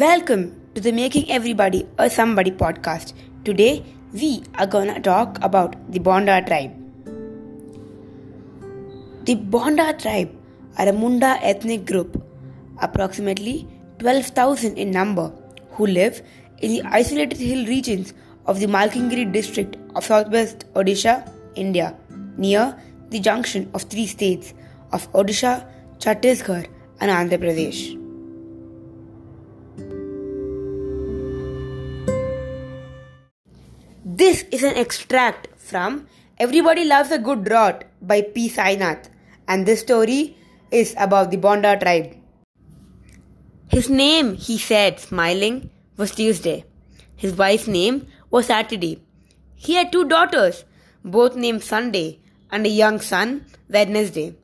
Welcome to the Making Everybody a Somebody podcast. Today we are gonna talk about the Bonda tribe. The Bonda tribe are a Munda ethnic group, approximately 12,000 in number, who live in the isolated hill regions of the Malkangiri district of southwest Odisha, India, near the junction of three states of Odisha, Chhattisgarh, and Andhra Pradesh. This is an extract from Everybody Loves a Good Drought by P. Sainath, and this story is about the Bonda tribe. His name, he said, smiling, was Tuesday. His wife's name was Saturday. He had two daughters, both named Sunday, and a young son, Wednesday.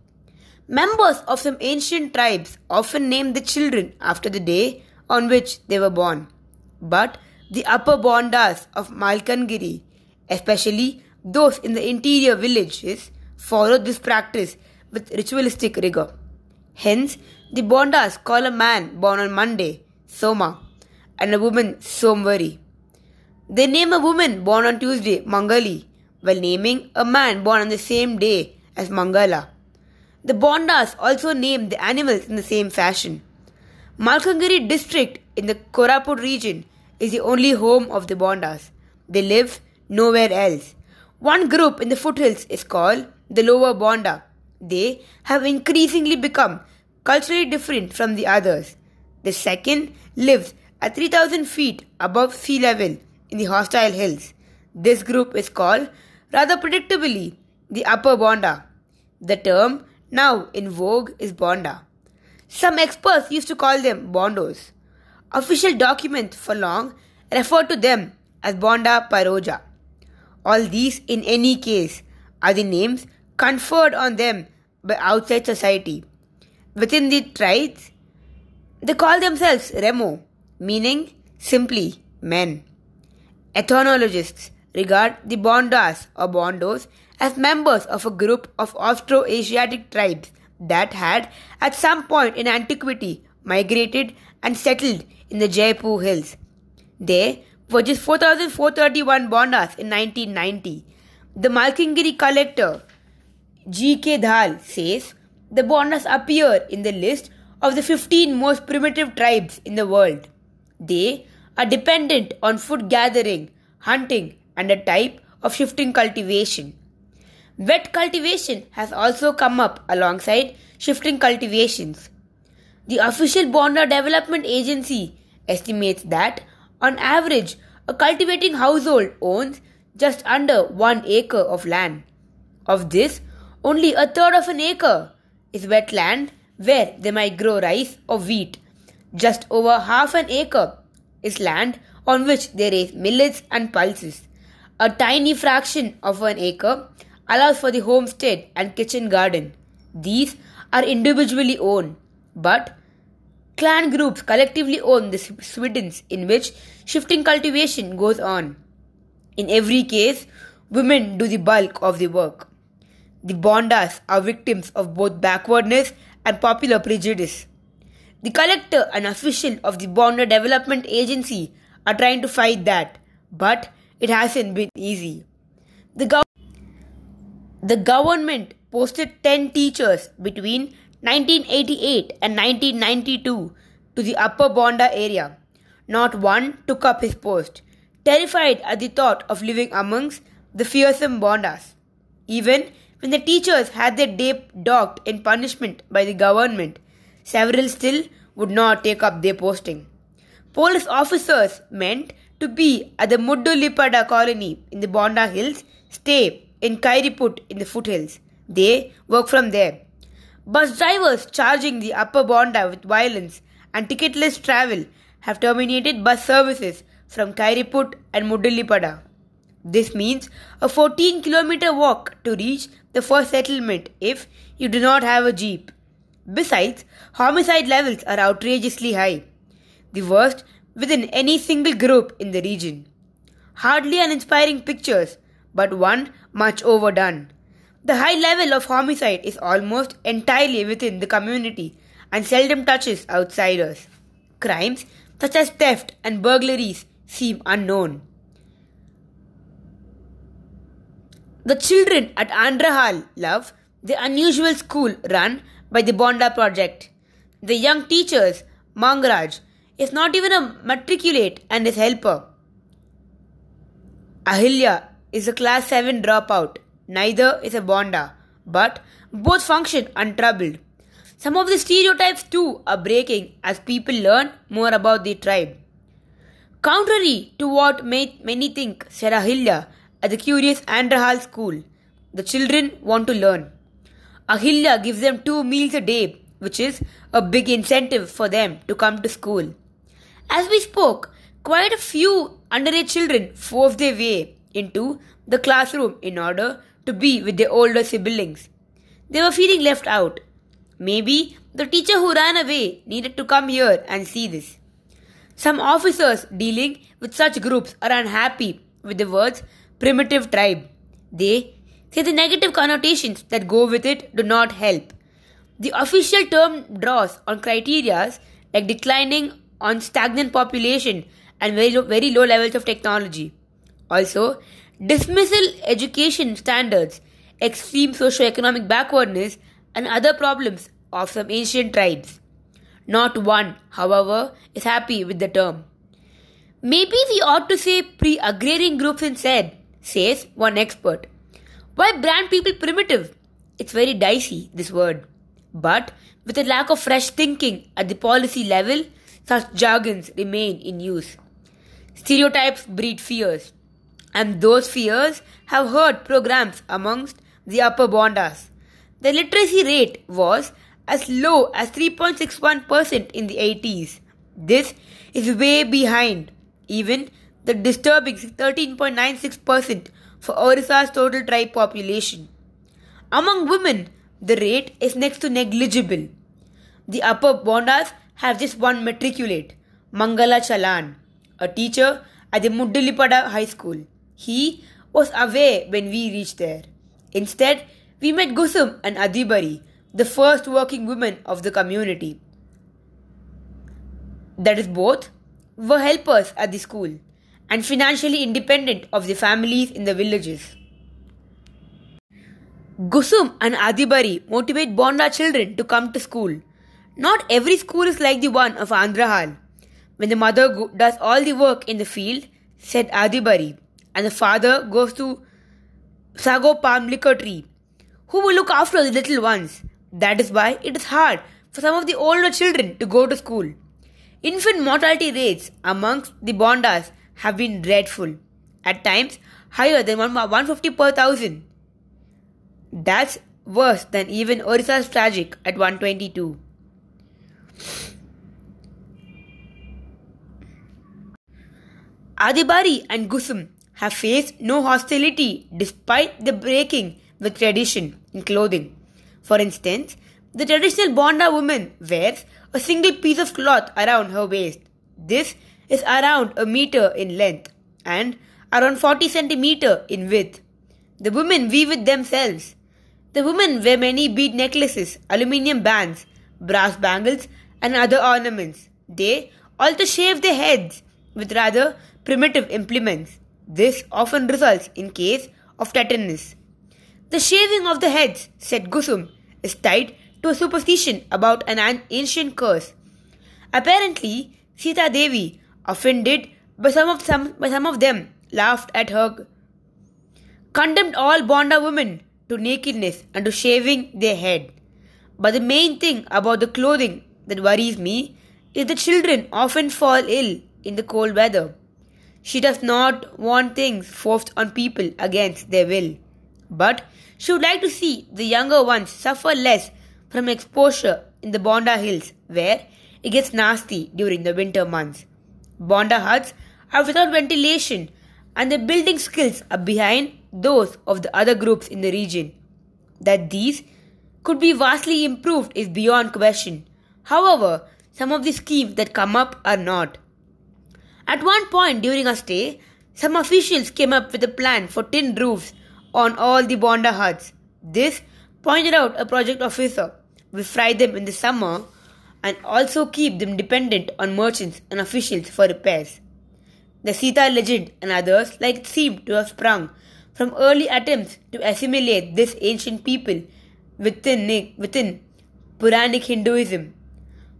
Members of some ancient tribes often named the children after the day on which they were born. But the upper Bondas of Malkangiri, especially those in the interior villages, followed this practice with ritualistic rigor. Hence, the Bondas call a man born on Monday Soma and a woman Somvari. They name a woman born on Tuesday Mangali, while naming a man born on the same day as Mangala. The Bondas also name the animals in the same fashion. Malkangiri district in the Koraput region is the only home of the Bondas. They live nowhere else. One group in the foothills is called the Lower Bonda. They have increasingly become culturally different from the others. The second lives at 3000 feet above sea level in the hostile hills. This group is called, rather predictably, the Upper Bonda. The term now in vogue is Bonda. Some experts used to call them Bondos. Official documents for long refer to them as Bonda Paroja. All these, in any case, are the names conferred on them by outside society. Within the tribes, they call themselves Remo, meaning simply men. Ethnologists regard the Bondas or Bondos as members of a group of Austro-Asiatic tribes that had at some point in antiquity migrated and settled in the Jeypore hills. There were just 4,431 Bondas in 1990. The Malkangiri collector G.K. Dhal says the Bondas appear in the list of the 15 most primitive tribes in the world. They are dependent on food gathering, hunting, and a type of shifting cultivation. Wet cultivation has also come up alongside shifting cultivations. The official Bonda Development Agency estimates that, on average, a cultivating household owns just under one acre of land. Of this, only a third of an acre is wetland where they might grow rice or wheat. Just over half an acre is land on which they raise millets and pulses. A tiny fraction of an acre allows for the homestead and kitchen garden. These are individually owned, but clan groups collectively own the swiddens in which shifting cultivation goes on. In every case, women do the bulk of the work. The Bondas are victims of both backwardness and popular prejudice. The collector and official of the Bonda Development Agency are trying to fight that, but it hasn't been easy. The, gov- the government posted 10 teachers between 1988 and 1992 to the Upper Bonda area. Not one took up his post, terrified at the thought of living amongst the fearsome Bondas. Even when the teachers had their day docked in punishment by the government, several still would not take up their posting. Police officers meant to be at the Mudulipada colony in the Bonda Hills stay in Khairput in the foothills. They work from there. Bus drivers charging the upper Bonda with violence and ticketless travel have terminated bus services from Khairput and Mudulipada. This means a 14 kilometer walk to reach the first settlement if you do not have a jeep. Besides, homicide levels are outrageously high, the worst within any single group in the region. Hardly an inspiring pictures, but one much overdone. The high level of homicide is almost entirely within the community and seldom touches outsiders. Crimes such as theft and burglaries, seem unknown. The children at Andrahal love the unusual school run by the Bonda Project. The young teachers, Mangraj, is not even a matriculate and his helper. Ahilya is a class 7 dropout. Neither is a Bonda, but both function untroubled. Some of the stereotypes too are breaking as people learn more about the tribe. Contrary to what many think, Ahilya at the curious Andrahal school, the children want to learn. Ahilya gives them two meals a day, which is a big incentive for them to come to school. As we spoke, quite a few underage children force their way into the classroom in order to be with their older siblings. They were feeling left out. Maybe the teacher who ran away needed to come here and see this. Some officers dealing with such groups are unhappy with the words primitive tribe. They say the negative connotations that go with it do not help. The official term draws on criteria like declining on stagnant population and very low, very low levels of technology. Also, dismissal education standards, extreme socio-economic backwardness, and other problems of some ancient tribes. Not one, however, is happy with the term. Maybe we ought to say pre agrarian groups instead, says one expert. Why brand people primitive? It's very dicey, this word. But with a lack of fresh thinking at the policy level, such jargons remain in use. Stereotypes breed fears, and those fears have hurt programs amongst the upper Bondas. The literacy rate was as low as 3.61% in the 80s. This is way behind even the disturbing 13.96% for Orissa's total tribe population. Among women, the rate is next to negligible. The upper Bondas have just one matriculate, Mangala Chalan, a teacher at the Mudulipada High School. He was away when we reached there. Instead, we met Gusum and Adibari, the first working women of the community. That is, both were helpers at the school and financially independent of the families in the villages. Gusum and Adibari motivate Bonda children to come to school. Not every school is like the one of Andrahal. When the mother does all the work in the field, said Adibari, and the father goes to Sago palm liquor tree, who will look after the little ones? That is why it is hard for some of the older children to go to school. Infant mortality rates amongst the Bondas have been dreadful, at times higher than 150 per thousand. That's worse than even Orissa's tragic at 122. Adibari and Gusum have faced no hostility despite the breaking with tradition in clothing. For instance, the traditional Bonda woman wears a single piece of cloth around her waist. This is around a meter in length and around 40 centimeter in width. The women weave it themselves. The women wear many bead necklaces, aluminium bands, brass bangles, and other ornaments. They also shave their heads with rather primitive implements. This often results in case of tetanus. The shaving of the heads, said Gusum, is tied to a superstition about an ancient curse. Apparently, Sita Devi, offended by some of some by some of them, laughed at her, condemned all Bonda women to nakedness and to shaving their head. But the main thing about the clothing that worries me is the children often fall ill in the cold weather. She does not want things forced on people against their will, but she would like to see the younger ones suffer less from exposure in the Bonda Hills, where it gets nasty during the winter months. Bonda huts are without ventilation, and the building skills are behind those of the other groups in the region. That these could be vastly improved is beyond question. However, some of the schemes that come up are not. At one point during our stay, some officials came up with a plan for tin roofs on all the Bonda huts. This pointed out a project officer. We fry them in the summer and also keep them dependent on merchants and officials for repairs. The Sita legend and others like it seem to have sprung from early attempts to assimilate this ancient people within, within Puranic Hinduism.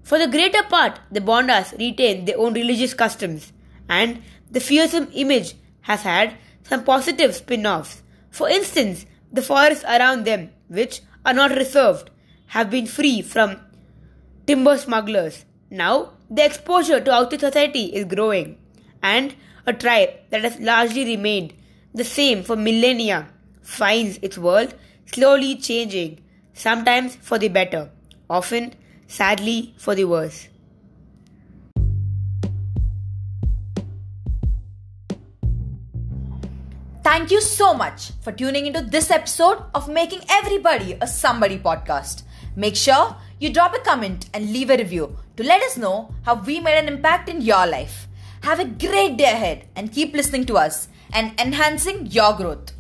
For the greater part, the Bondas retain their own religious customs, and the fearsome image has had some positive spin offs. For instance, the forests around them, which are not reserved, have been free from timber smugglers. Now, the exposure to outer society is growing, and a tribe that has largely remained the same for millennia finds its world slowly changing, sometimes for the better, often, sadly, for the worse. Thank you so much for tuning into this episode of Making Everybody a Somebody podcast. Make sure you drop a comment and leave a review to let us know how we made an impact in your life. Have a great day ahead and keep listening to us and enhancing your growth.